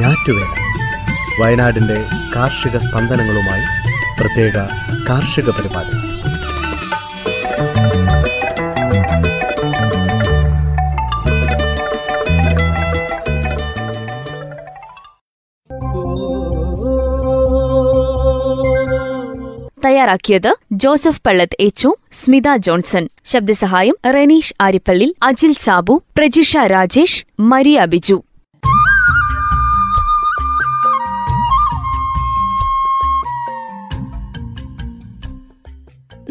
ഞാറ്റുവേല. വയനാടിന്റെ കാർഷിക സ്പന്ദനങ്ങളുമായി പ്രത്യേക കാർഷിക പരിപാടി. തയ്യാറാക്കിയത് ജോസഫ് പള്ളത്ത് എച്ചു സ്മിത ജോൺസൺ. ശബ്ദസഹായം റെനീഷ് ആരിപ്പള്ളി അജിൽ സാബു പ്രജിഷ രാജേഷ് മരിയ ബിജു.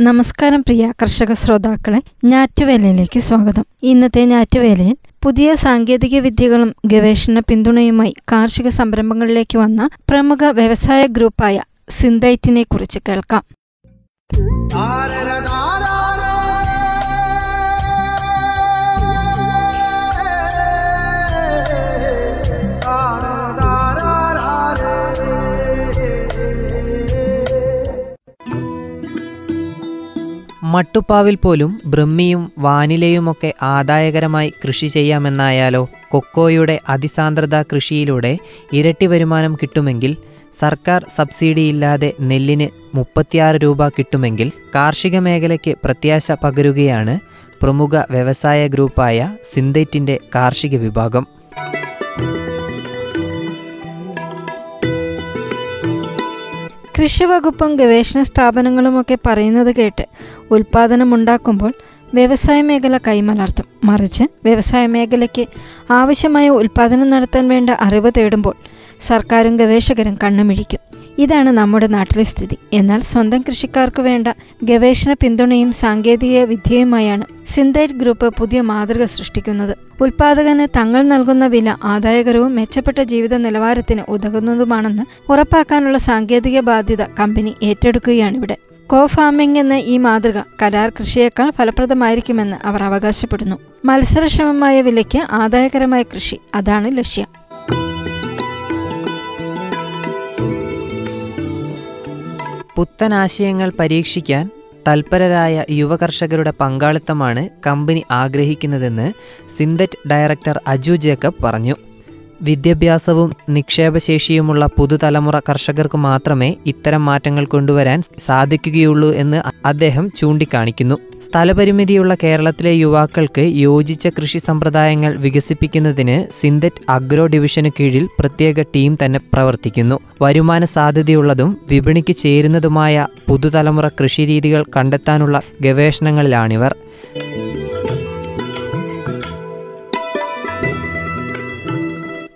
നമസ്കാരം പ്രിയ കർഷക ശ്രോതാക്കളെ ഞാറ്റുവേലയിലേക്ക് സ്വാഗതം. ഇന്നത്തെ ഞാറ്റുവേലയിൽ പുതിയ സാങ്കേതിക വിദ്യകളും ഗവേഷണ പിന്തുണയുമായി കാർഷിക സംരംഭങ്ങളിലേക്ക് വന്ന പ്രമുഖ വ്യവസായ ഗ്രൂപ്പായ സിന്തൈറ്റിനെ കുറിച്ച് കേൾക്കാം. മട്ടുപ്പാവിൽ പോലും ബ്രഹ്മിയും വാനിലയുമൊക്കെ ആദായകരമായി കൃഷി ചെയ്യാമെന്നായാലോ കൊക്കോയുടെ അതിസാന്ദ്രത കൃഷിയിലൂടെ ഇരട്ടി വരുമാനം കിട്ടുമെങ്കിൽ സർക്കാർ സബ്സിഡിയില്ലാതെ നെല്ലിന് മുപ്പത്തിയാറ് രൂപ കിട്ടുമെങ്കിൽ കാർഷിക മേഖലയ്ക്ക് പ്രത്യാശ പകരുകയാണ് പ്രമുഖ വ്യവസായ ഗ്രൂപ്പായ സിന്തൈറ്റിന്റെ കാർഷിക വിഭാഗം. കൃഷിവകുപ്പും ഗവേഷണ സ്ഥാപനങ്ങളുമൊക്കെ പറയുന്നത് കേട്ട് ഉൽപാദനമുണ്ടാക്കുമ്പോൾ വ്യവസായ മേഖല കൈമലർത്തും. മറിച്ച് വ്യവസായ മേഖലയ്ക്ക് ആവശ്യമായ ഉൽപാദനം നടത്താൻ വേണ്ട അറിവ് തേടുമ്പോൾ സർക്കാരും ഗവേഷകരും കണ്ണുമിഴിക്കും. ഇതാണ് നമ്മുടെ നാട്ടിലെ സ്ഥിതി. എന്നാൽ സ്വന്തം കൃഷിക്കാർക്ക് വേണ്ട ഗവേഷണ പിന്തുണയും സാങ്കേതിക വിദ്യയുമായാണ് സിന്തൈറ്റ് ഗ്രൂപ്പ് പുതിയ മാതൃക സൃഷ്ടിക്കുന്നത്. ഉൽപാദകന് തങ്ങൾ നൽകുന്ന വില ആദായകരവും മെച്ചപ്പെട്ട ജീവിത നിലവാരത്തിന് ഉതകുന്നതുമാണെന്ന് ഉറപ്പാക്കാനുള്ള സാങ്കേതിക ബാധ്യത കമ്പനി ഏറ്റെടുക്കുകയാണിവിടെ. കോ ഫാമിംഗ് എന്ന ഈ മാതൃക കരാർ കൃഷിയേക്കാൾ ഫലപ്രദമായിരിക്കുമെന്ന് അവർ അവകാശപ്പെടുന്നു. മത്സരക്ഷമമായ വിലയ്ക്ക് ആദായകരമായ കൃഷി അതാണ് ലക്ഷ്യം. പുത്തനാശയങ്ങൾ പരീക്ഷിക്കാൻ തൽപരരായ യുവകർഷകരുടെ പങ്കാളിത്തമാണ് കമ്പനി ആഗ്രഹിക്കുന്നതെന്ന് സിന്തറ്റ് ഡയറക്ടർ അജു ജേക്കബ് പറഞ്ഞു. വിദ്യാഭ്യാസവും നിക്ഷേപശേഷിയുമുള്ള പുതുതലമുറ കർഷകർക്ക് മാത്രമേ ഇത്തരം മാറ്റങ്ങൾ കൊണ്ടുവരാൻ സാധിക്കുകയുള്ളൂ എന്ന് അദ്ദേഹം ചൂണ്ടിക്കാണിക്കുന്നു. സ്ഥലപരിമിതിയുള്ള കേരളത്തിലെ യുവാക്കൾക്ക് യോജിച്ച കൃഷി സമ്പ്രദായങ്ങൾ വികസിപ്പിക്കുന്നതിന് സിന്തറ്റ് അഗ്രോ ഡിവിഷന് കീഴിൽ പ്രത്യേക ടീം തന്നെ പ്രവർത്തിക്കുന്നു. വരുമാന സാധ്യതയുള്ളതും വിപണിക്ക് ചേരുന്നതുമായ പുതുതലമുറ കൃഷിരീതികൾ കണ്ടെത്താനുള്ള ഗവേഷണങ്ങളിലാണിവർ.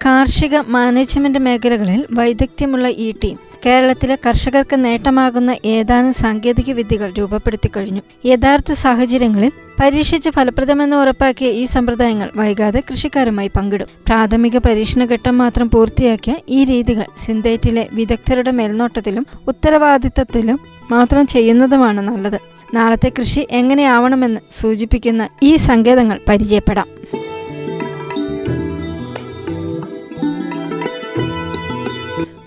കാർഷിക മാനേജ്മെന്റ് മേഖലകളിൽ വൈദഗ്ധ്യമുള്ള ഈ ടീം കേരളത്തിലെ കർഷകർക്ക് നേട്ടമാകുന്ന ഏതാനും സാങ്കേതിക വിദ്യകൾ രൂപപ്പെടുത്തി കഴിഞ്ഞു. യഥാർത്ഥ സാഹചര്യങ്ങളിൽ പരീക്ഷിച്ച് ഫലപ്രദമെന്ന് ഉറപ്പാക്കിയ ഈ സമ്പ്രദായങ്ങൾ വൈകാതെ കൃഷിക്കാരുമായി പങ്കിടും. പ്രാഥമിക പരീക്ഷണ ഘട്ടം മാത്രം പൂർത്തിയാക്കിയ ഈ രീതികൾ സിന്തേറ്റിലെ വിദഗ്ധരുടെ മേൽനോട്ടത്തിലും ഉത്തരവാദിത്തത്തിലും മാത്രം ചെയ്യുന്നതുമാണ് നല്ലത്. നാളത്തെ കൃഷി എങ്ങനെയാവണമെന്ന് സൂചിപ്പിക്കുന്ന ഈ സങ്കേതങ്ങൾ പരിചയപ്പെടാം.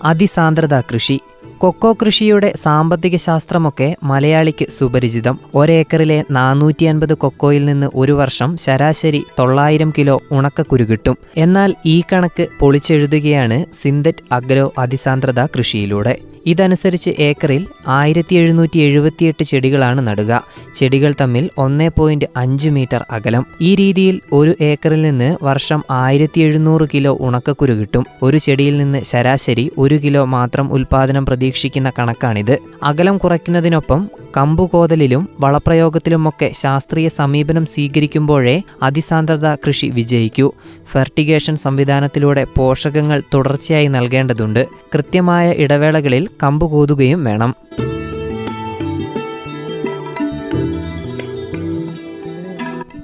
അതിസാന്ദ്രത കൃഷി. കൊക്കോ കൃഷിയുടെ സാമ്പത്തിക ശാസ്ത്രമൊക്കെ മലയാളിക്ക് സുപരിചിതം. ഒരേക്കറിലെ നാനൂറ്റി അൻപത് കൊക്കോയിൽ നിന്ന് ഒരു വർഷം ശരാശരി തൊള്ളായിരം കിലോ ഉണക്കക്കുരു കിട്ടും. എന്നാൽ ഈ കണക്ക് പൊളിച്ചെഴുതുകയാണ് സിന്തറ്റ് അഗ്രോ അതിസാന്ദ്രത കൃഷിയിലൂടെ. ഇതനുസരിച്ച് ഏക്കറിൽ ആയിരത്തി എഴുന്നൂറ്റി എഴുപത്തിയെട്ട് ചെടികളാണ് നടുക. ചെടികൾ തമ്മിൽ ഒന്നേ പോയിന്റ് അഞ്ച് മീറ്റർ അകലം. ഈ രീതിയിൽ ഒരു ഏക്കറിൽ നിന്ന് വർഷം ആയിരത്തി എഴുന്നൂറ് കിലോ ഉണക്കക്കുരു കിട്ടും. ഒരു ചെടിയിൽ നിന്ന് ശരാശരി ഒരു കിലോ മാത്രം ഉൽപാദനം പ്രതീക്ഷിക്കുന്ന കണക്കാണിത്. അകലം കുറയ്ക്കുന്നതിനൊപ്പം കമ്പുകോതലിലും വളപ്രയോഗത്തിലുമൊക്കെ ശാസ്ത്രീയ സമീപനം സ്വീകരിക്കുമ്പോഴേ അതിസാന്ദ്രത കൃഷി വിജയിക്കൂ. ഫെർട്ടിഗേഷൻ സംവിധാനത്തിലൂടെ പോഷകങ്ങൾ തുടർച്ചയായി നൽകേണ്ടതുണ്ട്. കൃത്യമായ ഇടവേളകളിൽ കമ്പ് കോതുകയും വേണം.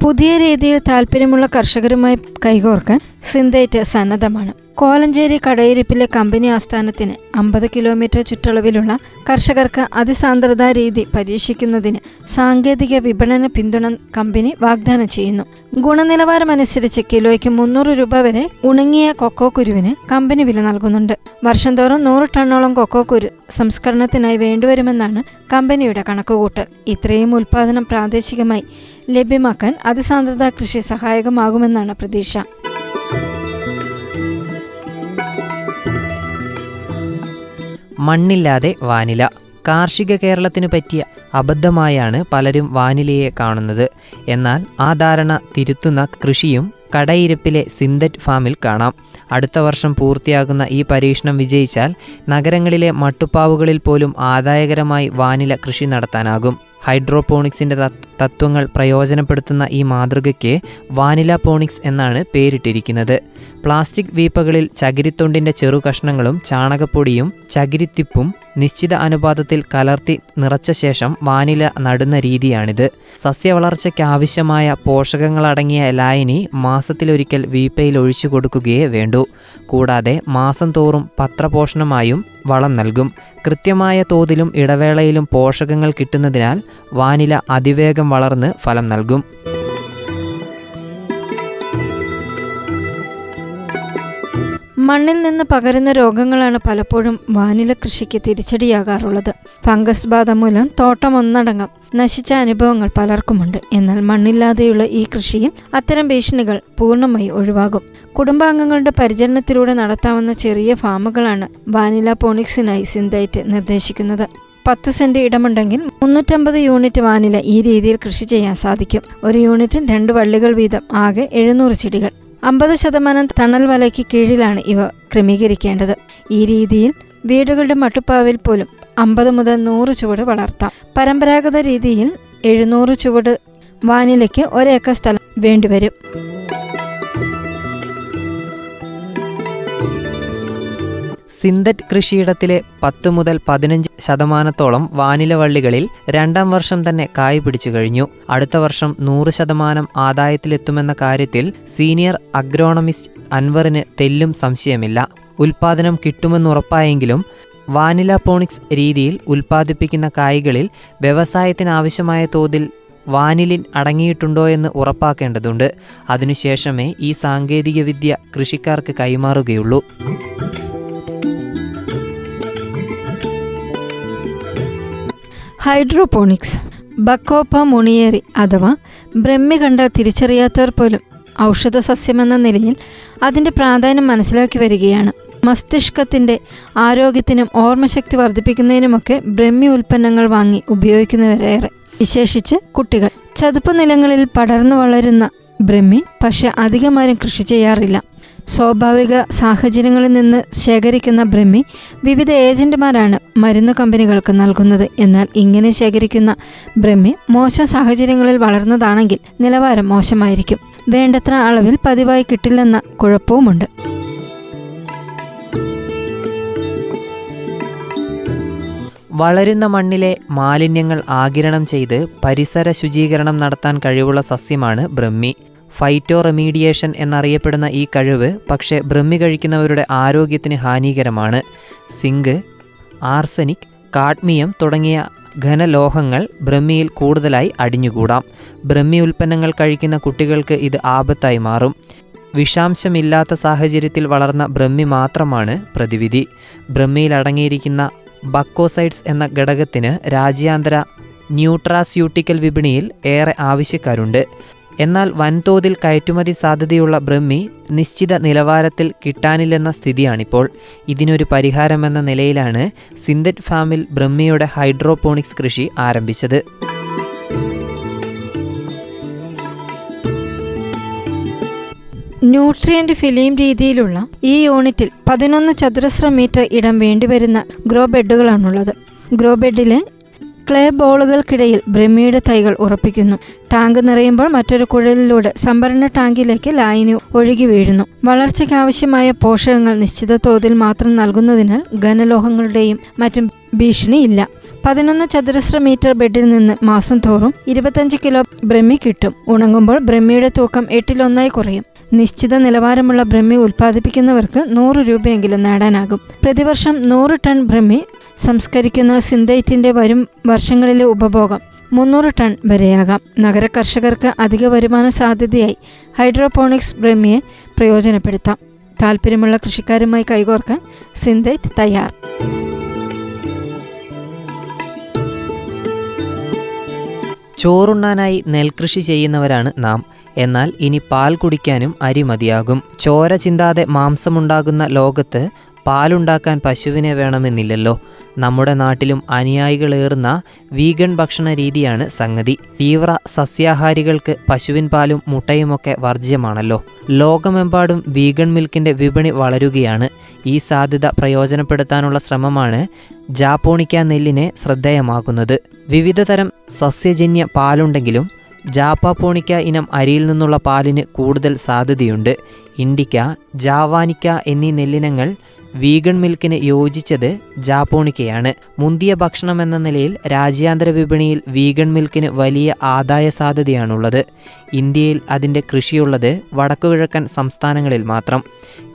പുതിയ രീതിയിൽ താല്പര്യമുള്ള കർഷകരുമായി കൈകോർക്കാൻ സിന്തേറ്റ് സന്നദ്ധമാണ്. കോലഞ്ചേരി കടയിരിപ്പിലെ കമ്പനി ആസ്ഥാനത്തിന് അമ്പത് കിലോമീറ്റർ ചുറ്റളവിലുള്ള കർഷകർക്ക് അതിസാന്ദ്രതാ രീതി പരീക്ഷിക്കുന്നതിന് സാങ്കേതിക വിപണന പിന്തുണ കമ്പനി വാഗ്ദാനം ചെയ്യുന്നു. ഗുണനിലവാരമനുസരിച്ച് കിലോയ്ക്ക് മുന്നൂറ് രൂപ വരെ ഉണങ്ങിയ കൊക്കോ കുരുവിന് കമ്പനി വില നൽകുന്നുണ്ട്. വർഷം തോറും നൂറ് ടണ്ണോളം കൊക്കോ കുരു സംസ്കരണത്തിനായി വേണ്ടിവരുമെന്നാണ് കമ്പനിയുടെ കണക്കുകൂട്ടൽ. ഇത്രയും ഉൽപാദനം പ്രാദേശികമായി ലഭ്യമാക്കാൻ അതിസാന്ദ്രതാ കൃഷി സഹായകമാകുമെന്നാണ് പ്രതീക്ഷ. മണ്ണില്ലാതെ വാനില. കാർഷിക കേരളത്തിന് പറ്റിയ അബദ്ധമായാണ് പലരും വാനിലയെ കാണുന്നത്. എന്നാൽ ആ ധാരണ തിരുത്തുന്ന കൃഷിയും കടയിരിപ്പിലെ സിന്തറ്റ് ഫാമിൽ കാണാം. അടുത്ത വർഷം പൂർത്തിയാകുന്ന ഈ പരീക്ഷണം വിജയിച്ചാൽ നഗരങ്ങളിലെ മട്ടുപ്പാവുകളിൽ പോലും ആദായകരമായി വാനില കൃഷി നടത്താനാകും. ഹൈഡ്രോപോണിക്സിന്റെ തത്വങ്ങൾ പ്രയോജനപ്പെടുത്തുന്ന ഈ മാതൃകയ്ക്ക് വാനില പോണിക്സ് എന്നാണ് പേരിട്ടിരിക്കുന്നത്. പ്ലാസ്റ്റിക് വീപ്പകളിൽ ചകിരിത്തൊണ്ടിന്റെ ചെറു കഷ്ണങ്ങളും ചാണകപ്പൊടിയും ചകിരിത്തിപ്പും നിശ്ചിത അനുപാതത്തിൽ കലർത്തി നിറച്ച ശേഷം വാനില നടുന്ന രീതിയാണിത്. സസ്യവളർച്ചയ്ക്ക് ആവശ്യമായ പോഷകങ്ങളടങ്ങിയ ലായനി മാസത്തിലൊരിക്കൽ വീപ്പയിൽ ഒഴിച്ചു കൊടുക്കുകയേ വേണ്ടൂ. കൂടാതെ മാസം തോറും പത്രപോഷണമായും വളം നൽകും. കൃത്യമായ തോതിലും ഇടവേളയിലും പോഷകങ്ങൾ കിട്ടുന്നതിനാൽ വാനില അതിവേഗം വളർന്ന് ഫലം നൽകും. മണ്ണിൽ നിന്ന് പകരുന്ന രോഗങ്ങളാണ് പലപ്പോഴും വാനില കൃഷിക്ക് തിരിച്ചടിയാകാറുള്ളത്. ഫംഗസ് ബാധ മൂലം തോട്ടം ഒന്നടങ്കം നശിച്ച അനുഭവങ്ങൾ പലർക്കുമുണ്ട്. എന്നാൽ മണ്ണില്ലാതെയുള്ള ഈ കൃഷിയിൽ അത്തരം ഭീഷണികൾ പൂർണമായി ഒഴിവാകും. കുടുംബാംഗങ്ങളുടെ പരിചരണത്തിലൂടെ നടത്താവുന്ന ചെറിയ ഫാമുകളാണ് വാനില പോണിക്സിനായി സിന്തൈറ്റ് നിർദ്ദേശിക്കുന്നത്. പത്ത് സെന്റ് ഇടമുണ്ടെങ്കിൽ മുന്നൂറ്റമ്പത് യൂണിറ്റ് വാനില ഈ രീതിയിൽ കൃഷി ചെയ്യാൻ സാധിക്കും. ഒരു യൂണിറ്റിൽ രണ്ട് വള്ളികൾ വീതം ആകെ എഴുന്നൂറ് ചെടികൾ. അമ്പത് ശതമാനം തണൽ വലയ്ക്ക് കീഴിലാണ് ഇവ ക്രമീകരിക്കേണ്ടത്. ഈ രീതിയിൽ വീടുകളുടെ മട്ടുപ്പാവിൽ പോലും അമ്പത് മുതൽ നൂറ് ചുവട് വളർത്താം. പരമ്പരാഗത രീതിയിൽ എഴുന്നൂറ് ചുവട് വാനിലയ്ക്ക് ഒരേക്കർ സ്ഥലം വേണ്ടിവരും. സിന്തറ്റ് കൃഷിയിടത്തിലെ പത്ത് മുതൽ പതിനഞ്ച് ശതമാനത്തോളം വാനില വള്ളികളിൽ രണ്ടാം വർഷം തന്നെ കായ് പിടിച്ചു കഴിഞ്ഞു. അടുത്ത വർഷം നൂറ് ശതമാനം ആദായത്തിലെത്തുമെന്ന കാര്യത്തിൽ സീനിയർ അഗ്രോണമിസ്റ്റ് അൻവറിന് തെല്ലും സംശയമില്ല. ഉൽപാദനം കിട്ടുമെന്നുറപ്പായെങ്കിലും വാനില പോണിക്സ് രീതിയിൽ ഉൽപ്പാദിപ്പിക്കുന്ന കായ്കളിൽ വ്യവസായത്തിനാവശ്യമായ തോതിൽ വാനിലിൻ അടങ്ങിയിട്ടുണ്ടോ എന്ന് ഉറപ്പാക്കേണ്ടതുണ്ട്. അതിനുശേഷമേ ഈ സാങ്കേതികവിദ്യ കൃഷിക്കാർക്ക് കൈമാറുകയുള്ളൂ. ഹൈഡ്രോപോണിക്സ് ബക്കോപ്പ മുണിയേറി അഥവാ ബ്രഹ്മി കണ്ട തിരിച്ചറിയാത്തവർ പോലും ഔഷധ സസ്യമെന്ന നിലയിൽ അതിന്റെ പ്രാധാന്യം മനസ്സിലാക്കി വരികയാണ്. മസ്തിഷ്കത്തിന്റെ ആരോഗ്യത്തിനും ഓർമ്മശക്തി വർദ്ധിപ്പിക്കുന്നതിനുമൊക്കെ ബ്രഹ്മി ഉൽപ്പന്നങ്ങൾ വാങ്ങി ഉപയോഗിക്കുന്നവരേറെ. വിശേഷിച്ച് കുട്ടികൾ. ചതുപ്പ് നിലങ്ങളിൽ പടർന്നു വളരുന്ന ബ്രഹ്മി പക്ഷെ അധികമാരും കൃഷി ചെയ്യാറില്ല. സ്വാഭാവിക സാഹചര്യങ്ങളിൽ നിന്ന് ശേഖരിക്കുന്ന ബ്രഹ്മി വിവിധ ഏജന്റുമാരാണ് മരുന്ന് കമ്പനികൾക്ക് നൽകുന്നത്. എന്നാൽ ഇങ്ങനെ ശേഖരിക്കുന്ന ബ്രഹ്മി മോശം സാഹചര്യങ്ങളിൽ വളർന്നതാണെങ്കിൽ നിലവാരം മോശമായിരിക്കും. വേണ്ടത്ര അളവിൽ പതിവായി കിട്ടില്ലെന്ന കുഴപ്പവുമുണ്ട്. വളരുന്ന മണ്ണിലെ മാലിന്യങ്ങൾ ആകിരണം ചെയ്ത് പരിസര ശുചീകരണം നടത്താൻ കഴിവുള്ള സസ്യമാണ് ബ്രഹ്മി. ഫൈറ്റോ റെമീഡിയേഷൻ എന്നറിയപ്പെടുന്ന ഈ കഴിവ് പക്ഷേ ബ്രഹ്മി കഴിക്കുന്നവരുടെ ആരോഗ്യത്തിന് ഹാനികരമാണ്. സിങ്ക് ആർസനിക് കാഡ്മിയം തുടങ്ങിയ ഘനലോഹങ്ങൾ ബ്രഹ്മിയിൽ കൂടുതലായി അടിഞ്ഞുകൂടാം. ബ്രഹ്മി ഉൽപ്പന്നങ്ങൾ കഴിക്കുന്ന കുട്ടികൾക്ക് ഇത് ആപത്തായി മാറും. വിഷാംശമില്ലാത്ത സാഹചര്യത്തിൽ വളർന്ന ബ്രഹ്മി മാത്രമാണ് പ്രതിവിധി. ബ്രഹ്മിയിൽ അടങ്ങിയിരിക്കുന്ന ബക്കോസൈഡ്സ് എന്ന ഘടകത്തിന് രാജ്യാന്തര ന്യൂട്രാസ്യൂട്ടിക്കൽ വിപണിയിൽ ഏറെ ആവശ്യക്കാരുണ്ട്. എന്നാൽ വൻതോതിൽ കയറ്റുമതി സാധ്യതയുള്ള ബ്രഹ്മി നിശ്ചിത നിലവാരത്തിൽ കിട്ടാനില്ലെന്ന സ്ഥിതിയാണിപ്പോൾ. ഇതിനൊരു പരിഹാരമെന്ന നിലയിലാണ് സിന്തറ്റ് ഫാമിൽ ബ്രഹ്മിയുടെ ഹൈഡ്രോപോണിക്സ് കൃഷി ആരംഭിച്ചത്. ന്യൂട്രിയന്റ് ഫിലിം രീതിയിലുള്ള ഈ യൂണിറ്റിൽ പതിനൊന്ന് ചതുരശ്ര മീറ്റർ ഇടം വേണ്ടിവരുന്ന ഗ്രോ ബെഡുകളാണുള്ളത്. ഗ്രോ ബെഡിലെ ക്ലേ ബോളുകൾക്കിടയിൽ ബ്രഹ്മിയുടെ തൈകൾ ഉറപ്പിക്കുന്നു. ടാങ്ക് നിറയുമ്പോൾ മറ്റൊരു കുഴലിലൂടെ സംഭരണ ടാങ്കിലേക്ക് ലായനി ഒഴുകി വീഴുന്നു. വളർച്ചയ്ക്കാവശ്യമായ പോഷകങ്ങൾ നിശ്ചിത തോതിൽ മാത്രം നൽകുന്നതിനാൽ ഘനലോഹങ്ങളുടെയും മറ്റും ഭീഷണിയില്ല. പതിനൊന്ന് ചതുരശ്ര മീറ്റർ ബെഡിൽ നിന്ന് മാസം തോറും ഇരുപത്തഞ്ച് കിലോ ബ്രഹ്മി കിട്ടും. ഉണങ്ങുമ്പോൾ ബ്രഹ്മിയുടെ തൂക്കം എട്ടിലൊന്നായി കുറയും. നിശ്ചിത നിലവാരമുള്ള ബ്രഹ്മി ഉൽപ്പാദിപ്പിക്കുന്നവർക്ക് നൂറ് രൂപയെങ്കിലും നേടാനാകും. പ്രതിവർഷം നൂറ് ടൺ ബ്രഹ്മി സംസ്കരിക്കുന്ന സിന്തൈറ്റിന്റെ വരും വർഷങ്ങളിലെ ഉപഭോഗം മുന്നൂറ് ടൺ വരെയാകാം. നഗര കർഷകർക്ക് അധിക വരുമാന സാധ്യതയായി ഹൈഡ്രോപോണിക്സ് ബ്രഹ്മിയെ പ്രയോജനപ്പെടുത്താം. താല്പര്യമുള്ള കൃഷിക്കാരുമായി കൈകോർക്കാൻ സിന്തൈറ്റ് തയ്യാർ. ചോറുണ്ണാനായി നെൽകൃഷി ചെയ്യുന്നവരാണ് നാം. എന്നാൽ ഇനി പാൽ കുടിക്കാനും അരി മതിയാകും. ചോര ചിന്താതെ മാംസമുണ്ടാകുന്ന ലോകത്ത് പാലുണ്ടാക്കാൻ പശുവിനെ വേണമെന്നില്ലല്ലോ. നമ്മുടെ നാട്ടിലും അനുയായികളേറുന്ന വീഗൺ ഭക്ഷണ രീതിയാണ് സംഗതി. തീവ്ര സസ്യാഹാരികൾക്ക് പശുവിൻ പാലും മുട്ടയുമൊക്കെ വർജ്യമാണല്ലോ. ലോകമെമ്പാടും വീഗൺ മിൽക്കിന്റെ വിപണി വളരുകയാണ്. ഈ സാധ്യത പ്രയോജനപ്പെടുത്താനുള്ള ശ്രമമാണ് ജാപ്പോണിക്ക നെല്ലിനെ ശ്രദ്ധേയമാക്കുന്നത്. വിവിധതരം സസ്യജന്യ പാലുണ്ടെങ്കിലും ജാപ്പാപ്പോണിക്ക ഇനം അരിയിൽ നിന്നുള്ള പാലിന് കൂടുതൽ സാധ്യതയുണ്ട്. ഇൻഡിക്ക ജാവാനിക്ക എന്നീ നെല്ലിനങ്ങൾ വീഗൺ മിൽക്കിന് യോജിച്ചത് ജാപ്പോണിക്കയാണ്. മുന്തിയ ഭക്ഷണം എന്ന നിലയിൽ രാജ്യാന്തര വിപണിയിൽ വീഗൺ മിൽക്കിന് വലിയ ആദായ സാധ്യതയാണുള്ളത്. ഇന്ത്യയിൽ അതിന്റെ കൃഷിയുള്ളത് വടക്കുകിഴക്കൻ സംസ്ഥാനങ്ങളിൽ മാത്രം.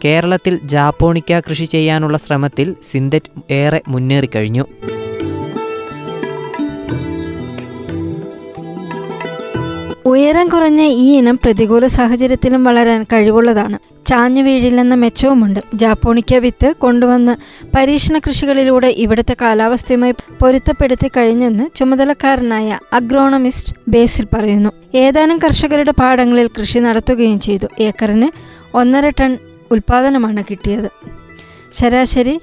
കേരളത്തിൽ ജാപ്പോണിക്ക കൃഷി ചെയ്യാനുള്ള ശ്രമത്തിൽ സിന്തറ്റ് ഏറെ മുന്നേറിക്കഴിഞ്ഞു. ഉയരം കുറഞ്ഞ ഈ ഇനം പ്രതികൂല സാഹചര്യത്തിലും വളരാൻ കഴിവുള്ളതാണ്. ചാഞ്ഞു വീഴില്ലെന്ന മെച്ചവുമുണ്ട്. ജാപ്പോണിക്ക വിത്ത് കൊണ്ടുവന്ന് പരീക്ഷണ കൃഷികളിലൂടെ ഇവിടുത്തെ കാലാവസ്ഥയുമായി പൊരുത്തപ്പെടുത്തി കഴിഞ്ഞെന്ന് ചുമതലക്കാരനായ അഗ്രോണമിസ്റ്റ് ബേസിൽ പറയുന്നു. ഏതാനും കർഷകരുടെ പാടങ്ങളിൽ കൃഷി നടത്തുകയും ചെയ്തു. ഏക്കറിന് ഒന്നര ടൺ ഉൽപാദനമാണ് കിട്ടിയത്. ശരാശരി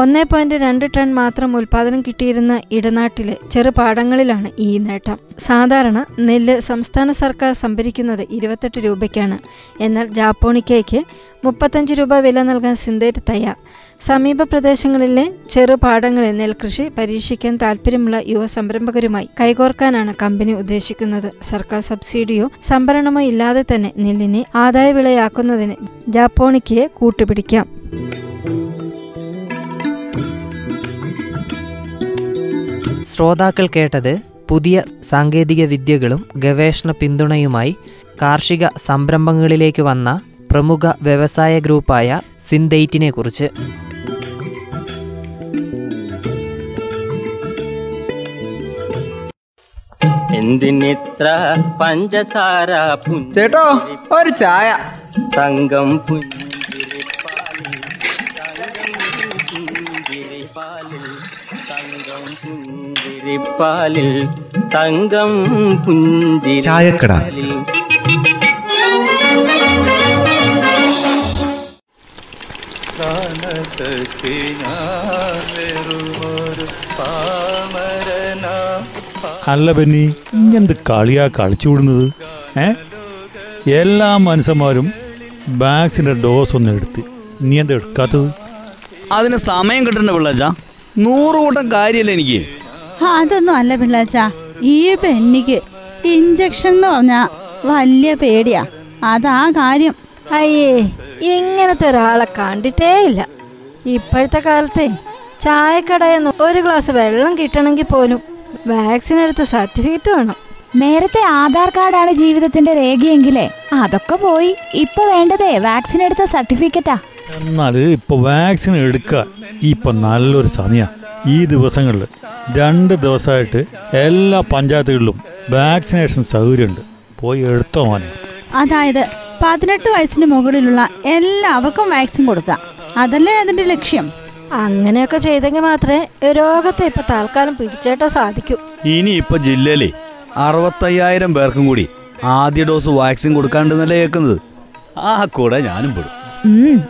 ഒന്നേ പോയിന്റ് രണ്ട് ടൺ മാത്രം ഉൽപാദനം കിട്ടിയിരുന്ന ഇടനാട്ടിലെ ചെറുപാടങ്ങളിലാണ് ഈ നേട്ടം. സാധാരണ നെല്ല് സംസ്ഥാന സർക്കാർ സംഭരിക്കുന്നത് ഇരുപത്തെട്ട് രൂപയ്ക്കാണ്. എന്നാൽ ജാപ്പോണിക്കയ്ക്ക് മുപ്പത്തഞ്ച് രൂപ വില നൽകാൻ സിന്തേറ്റ് തയ്യാർ. സമീപ പ്രദേശങ്ങളിലെ ചെറുപാടങ്ങളിൽ നെൽകൃഷി പരീക്ഷിക്കാൻ താല്പര്യമുള്ള യുവ സംരംഭകരുമായി കൈകോർക്കാനാണ് കമ്പനി ഉദ്ദേശിക്കുന്നത്. സർക്കാർ സബ്സിഡിയോ സംഭരണമോ ഇല്ലാതെ തന്നെ നെല്ലിനെ ആദായ വിളയാക്കുന്നതിന് ജാപ്പോണിക്കയെ കൂട്ടുപിടിക്കാം. ശ്രോതാക്കൾ കേട്ടത് പുതിയ സാങ്കേതിക വിദ്യകളും ഗവേഷണ പിന്തുണയുമായി കാർഷിക സംരംഭങ്ങളിലേക്ക് വന്ന പ്രമുഖ വ്യവസായ ഗ്രൂപ്പായ സിന്തൈറ്റിനെ കുറിച്ച്. എന്തിനിത്ര പഞ്ചസാര ചേട്ടോ ഒരു ചായ. തങ്കം പുഞ്ചിരിപ്പാലിൽ പുഞ്ചിരിപ്പാലിൽ തങ്കം ചായക്കട. അല്ല ബെന്നി ഇങ്ങനെന്ത് കളിയാ കളിച്ചു വിടുന്നത് ഏ? എല്ലാ മനുഷ്യന്മാരും വാക്സിന്റെ ഡോസ് ഒന്ന് എടുത്ത്. നീ എന്താ എടുക്കാത്തത്? അതിന് സമയം കിട്ടണ്ട പിള്ളേച്ച? നൂറ് കൂട്ടം കാര്യമല്ല എനിക്ക്. അതൊന്നും അല്ല പിള്ളാച്ച. ഈ പെണ്ണിക്ക് ഇഞ്ചക്ഷൻ എന്ന് പറഞ്ഞാ വലിയ പേടിയാ. അതാ കാര്യം. അയ്യേ ഇങ്ങനത്തെ ഒരാളെ കണ്ടിട്ടേ ഇല്ല. ഇപ്പോഴത്തെ കാലത്തെ ചായക്കടയിൽ നിന്ന് ഒരു ഗ്ലാസ് വെള്ളം കിട്ടണമെങ്കിൽ പോലും വാക്സിൻ എടുത്ത സർട്ടിഫിക്കറ്റ് വേണം. നേരത്തെ ആധാർ കാർഡാണ് ജീവിതത്തിന്റെ രേഖയെങ്കിലേ അതൊക്കെ പോയി. ഇപ്പൊ വേണ്ടതേ വാക്സിൻ എടുത്ത സർട്ടിഫിക്കറ്റാ. എന്നാൽ ഇപ്പൊ വാക്സിൻ എടുക്കാൻ ഇപ്പൊ നല്ലൊരു സമയ. ഈ ദിവസങ്ങളിൽ രണ്ട് ദിവസമായിട്ട് എല്ലാ പഞ്ചായത്തുകളിലും വാക്സിനേഷൻ സൗകര്യമുണ്ട്. പോയി എടുത്തോ മോനെ. അതായത് പതിനെട്ട് വയസ്സിന് മുകളിലുള്ള എല്ലാവർക്കും വാക്സിൻ കൊടുക്കുക അതല്ലേ അതിന്റെ ലക്ഷ്യം? അങ്ങനെയൊക്കെ ചെയ്തെങ്കിൽ മാത്രമേ രോഗത്തെ ഇപ്പൊ തൽക്കാലം പിടിച്ചേട്ടാ സാധിക്കൂ. ഇനി ഇപ്പൊ ജില്ലയിലെ അറുപത്തയ്യായിരം പേർക്കും കൂടി ആദ്യ ഡോസ് വാക്സിൻ കൊടുക്കാണ്ടെന്നല്ലേ കേൾക്കുന്നത്. ആ കൂടെ ഞാനും പെടും.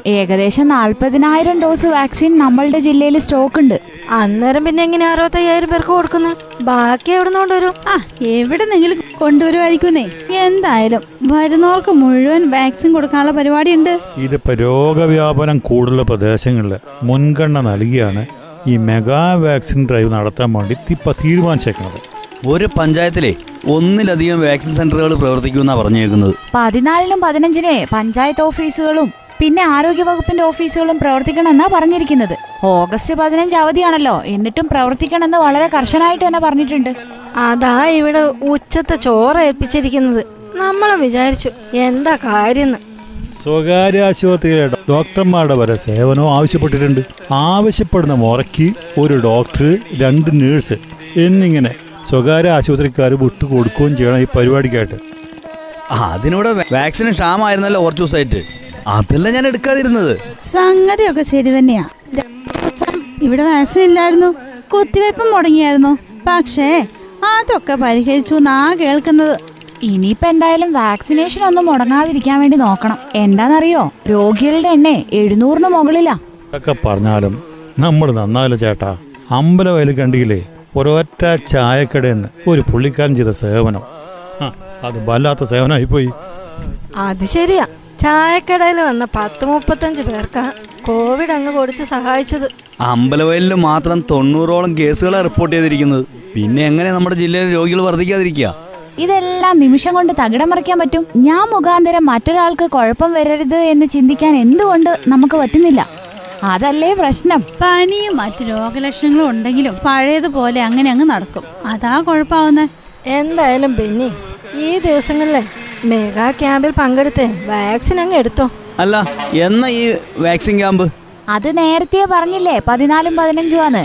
ഏകദേശം നാൽപ്പതിനായിരം ഡോസ് വാക്സിൻ നമ്മളുടെ ജില്ലയിൽ സ്റ്റോക്ക് ഉണ്ട്. അന്നേരം പിന്നെ എങ്ങനെ അറുപത്തയ്യായിരം പേർക്ക് കൊടുക്കുന്നു? ബാക്കി എവിടെ നിന്ന് കൊണ്ടുവരും? ആ എവിടെന്നെങ്കിലും കൊണ്ടുവരുമായിരിക്കുന്നേ എന്തായാലും വരുന്നവർക്ക് മുഴുവൻ വാക്സിൻ കൊടുക്കാനുള്ള പരിപാടി ഉണ്ട് ഇതിപ്പോ രോഗവ്യാപനം കൂടുതലുള്ള പ്രദേശങ്ങളിൽ മുൻഗണന നൽകിയാണ് ഈ മെഗാ വാക്സിൻ ഡ്രൈവ് നടത്താൻ വേണ്ടി ഇപ്പൊ തീരുമാനിച്ചേക്കുന്നത്. ഒരു പഞ്ചായത്തിലെ ഒന്നിലധികം വാക്സിൻ സെന്ററുകൾ പ്രവർത്തിക്കുമെന്നാണ് പറഞ്ഞേക്കുന്നത്. പതിനാലിനും പതിനഞ്ചിനെ പഞ്ചായത്ത് ഓഫീസുകളും പിന്നെ ആരോഗ്യവകുപ്പിന്റെ ഓഫീസുകളും പ്രവർത്തിക്കണമെന്നാ പറഞ്ഞിരിക്കുന്നത്. ഓഗസ്റ്റ് പതിനഞ്ച് അവധിയാണല്ലോ. എന്നിട്ടും പ്രവർത്തിക്കണമെന്ന് വളരെ കർശനായിട്ട് തന്നെ പറഞ്ഞിട്ടുണ്ട്. അതാ ഇവിടെ ഉച്ചത്തെ ചോറ് ഏൽപ്പിച്ചിരിക്കുന്നത്. നമ്മളും വിചാരിച്ചു എന്താ കാര്യം സ്വകാര്യ ആശുപത്രിയിലെ ഡോക്ടർമാരുടെ വരെ സേവനവും ആവശ്യപ്പെട്ടിട്ടുണ്ട്. ആവശ്യപ്പെടുന്ന മുറയ്ക്ക് ഒരു ഡോക്ടർ രണ്ട് നേഴ്സ് എന്നിങ്ങനെ സ്വകാര്യ ആശുപത്രിക്കാർ വിട്ടു കൊടുക്കുകയും ചെയ്യണം ഈ പരിപാടിക്കായിട്ട്. അതിനോട് വാക്സിൻ വാക്സിന് ക്ഷാമായിരുന്നല്ലോ കുറച്ച് ദിവസമായിട്ട്. അതല്ല ഞാൻ എടുക്കാതിരുന്നത്. സംഗതിയൊക്കെ ശരി തന്നെയാ. ഇവിടെ വാക്സിൻ ഇല്ലായിരുന്നു കുത്തിവയ്പ്പും മുടങ്ങിയായിരുന്നു. പക്ഷേ അതൊക്കെ പരിഹരിച്ചു എന്നാ കേൾക്കുന്നത്. ഇനിയിപ്പോ എന്തായാലും വാക്സിനേഷൻ ഒന്നും മുടങ്ങാതിരിക്കാൻ വേണ്ടി നോക്കണം. എന്താണെന്നറിയോ? രോഗികളുടെ എണ്ണേ എഴുന്നൂറിന് മുകളിലാ. പറഞ്ഞാലും നമ്മൾ നന്നാവില്ല ചേട്ടാ. അമ്പല അമ്പലവയൽ കണ്ടില്ലേ? ഒരൊറ്റ ചായക്കടയെന്ന് ഒരു പുള്ളിക്കാരൻ ചെയ്ത സേവനം. ആ, അത് വല്ലാത്ത സേവനമായിപ്പോയി അത് ശരിയാ. ചായക്കടയിൽ വന്ന പത്ത് മുപ്പത്തഞ്ച് പേർക്കാ കോവിഡ് അങ്ങ് കൊടുത്ത് സഹായിച്ചത്. അമ്പലവയലിൽ മാത്രം തൊണ്ണൂറോളം കേസുകളാണ് റിപ്പോർട്ട് ചെയ്തിരിക്കുന്നത്. പിന്നെ എങ്ങനെ നമ്മുടെ ജില്ലയിൽ രോഗികൾ വർദ്ധിക്കാതിരിക്കുക? ഇതെല്ലാം നിമിഷം കൊണ്ട് തകിടം മറിക്കാൻ പറ്റും. ഞാൻ മുഖാന്തരം മറ്റൊരാൾക്ക് കുഴപ്പം വരരുത് എന്ന് ചിന്തിക്കാൻ എന്തുകൊണ്ട് നമുക്ക് പറ്റുന്നില്ല? അതല്ലേ പ്രശ്നം. പനിയും മറ്റു രോഗലക്ഷണങ്ങളും ഉണ്ടെങ്കിലും പഴയതുപോലെ അങ്ങനെ അങ്ങ് നടക്കും. അതാ കുഴപ്പമാവുന്നേ എന്തായാലും പിന്നെ ഈ ദിവസങ്ങളിലെ മെഗാ ക്യാമ്പിൽ പങ്കെടുത്ത്. വാക്സിൻ അങ്ങ് എടുത്തോ. അല്ല എന്നാ ഈ വാക്സിൻ ക്യാമ്പ്? അത് നേരത്തെ പറഞ്ഞില്ലേ പതിനാലും പതിനഞ്ചും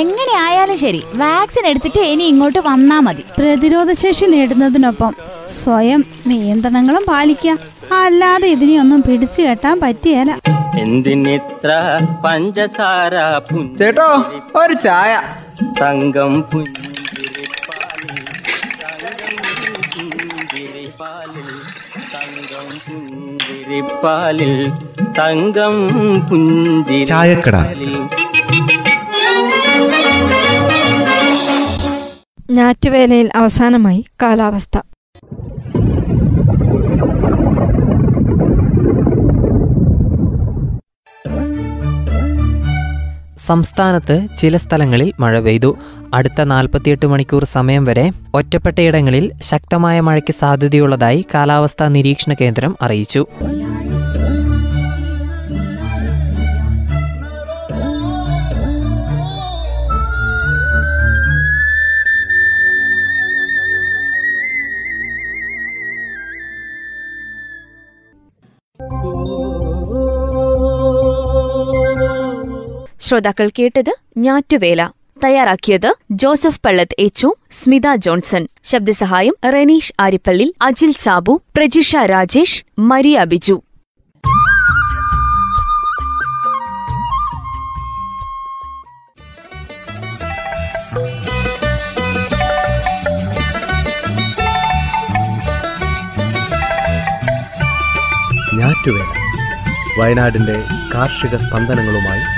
എങ്ങനെ ആയാലും ശരി വാക്സിൻ എടുത്തിട്ട് ഇനി ഇങ്ങോട്ട് വന്നാ മതി. പ്രതിരോധശേഷി നേടുന്നതിനൊപ്പം സ്വയം നിയന്ത്രണങ്ങളും പാലിക്കുക. അല്ലാതെ ഇതിനെയൊന്നും പിടിച്ചു കെട്ടാൻ പറ്റിയല്ല എന്തിനിത്ര പഞ്ചസാര ചേട്ടോ ഒരു ചായ. തങ്കം പുഞ്ചിരിപ്പാലിൽ പുഞ്ചിരിപ്പാലിൽ തങ്കം പുഞ്ചിരി ചായക്കട. ഞാറ്റുവേലയിൽ അവസാനമായി കാലാവസ്ഥ സംസ്ഥാനത്ത് ചില സ്ഥലങ്ങളിൽ മഴ പെയ്തു. അടുത്ത നാൽപ്പത്തിയെട്ട് മണിക്കൂർ സമയം വരെ ഒറ്റപ്പെട്ടയിടങ്ങളിൽ ശക്തമായ മഴയ്ക്ക് സാധ്യതയുള്ളതായി കാലാവസ്ഥാ നിരീക്ഷണ കേന്ദ്രം അറിയിച്ചു. ശ്രോതാക്കൾ കേട്ടത് ഞാറ്റുവേല. തയ്യാറാക്കിയത് ജോസഫ് പള്ളത്ത് എച്ചു സ്മിത ജോൺസൺ. ശബ്ദസഹായം റനീഷ് ആരിപ്പള്ളി അജിൽ സാബു പ്രജിഷ രാജേഷ് മരിയ ബിജു. വയനാടിന്റെ കാർഷിക സ്പന്ദനങ്ങളുമായി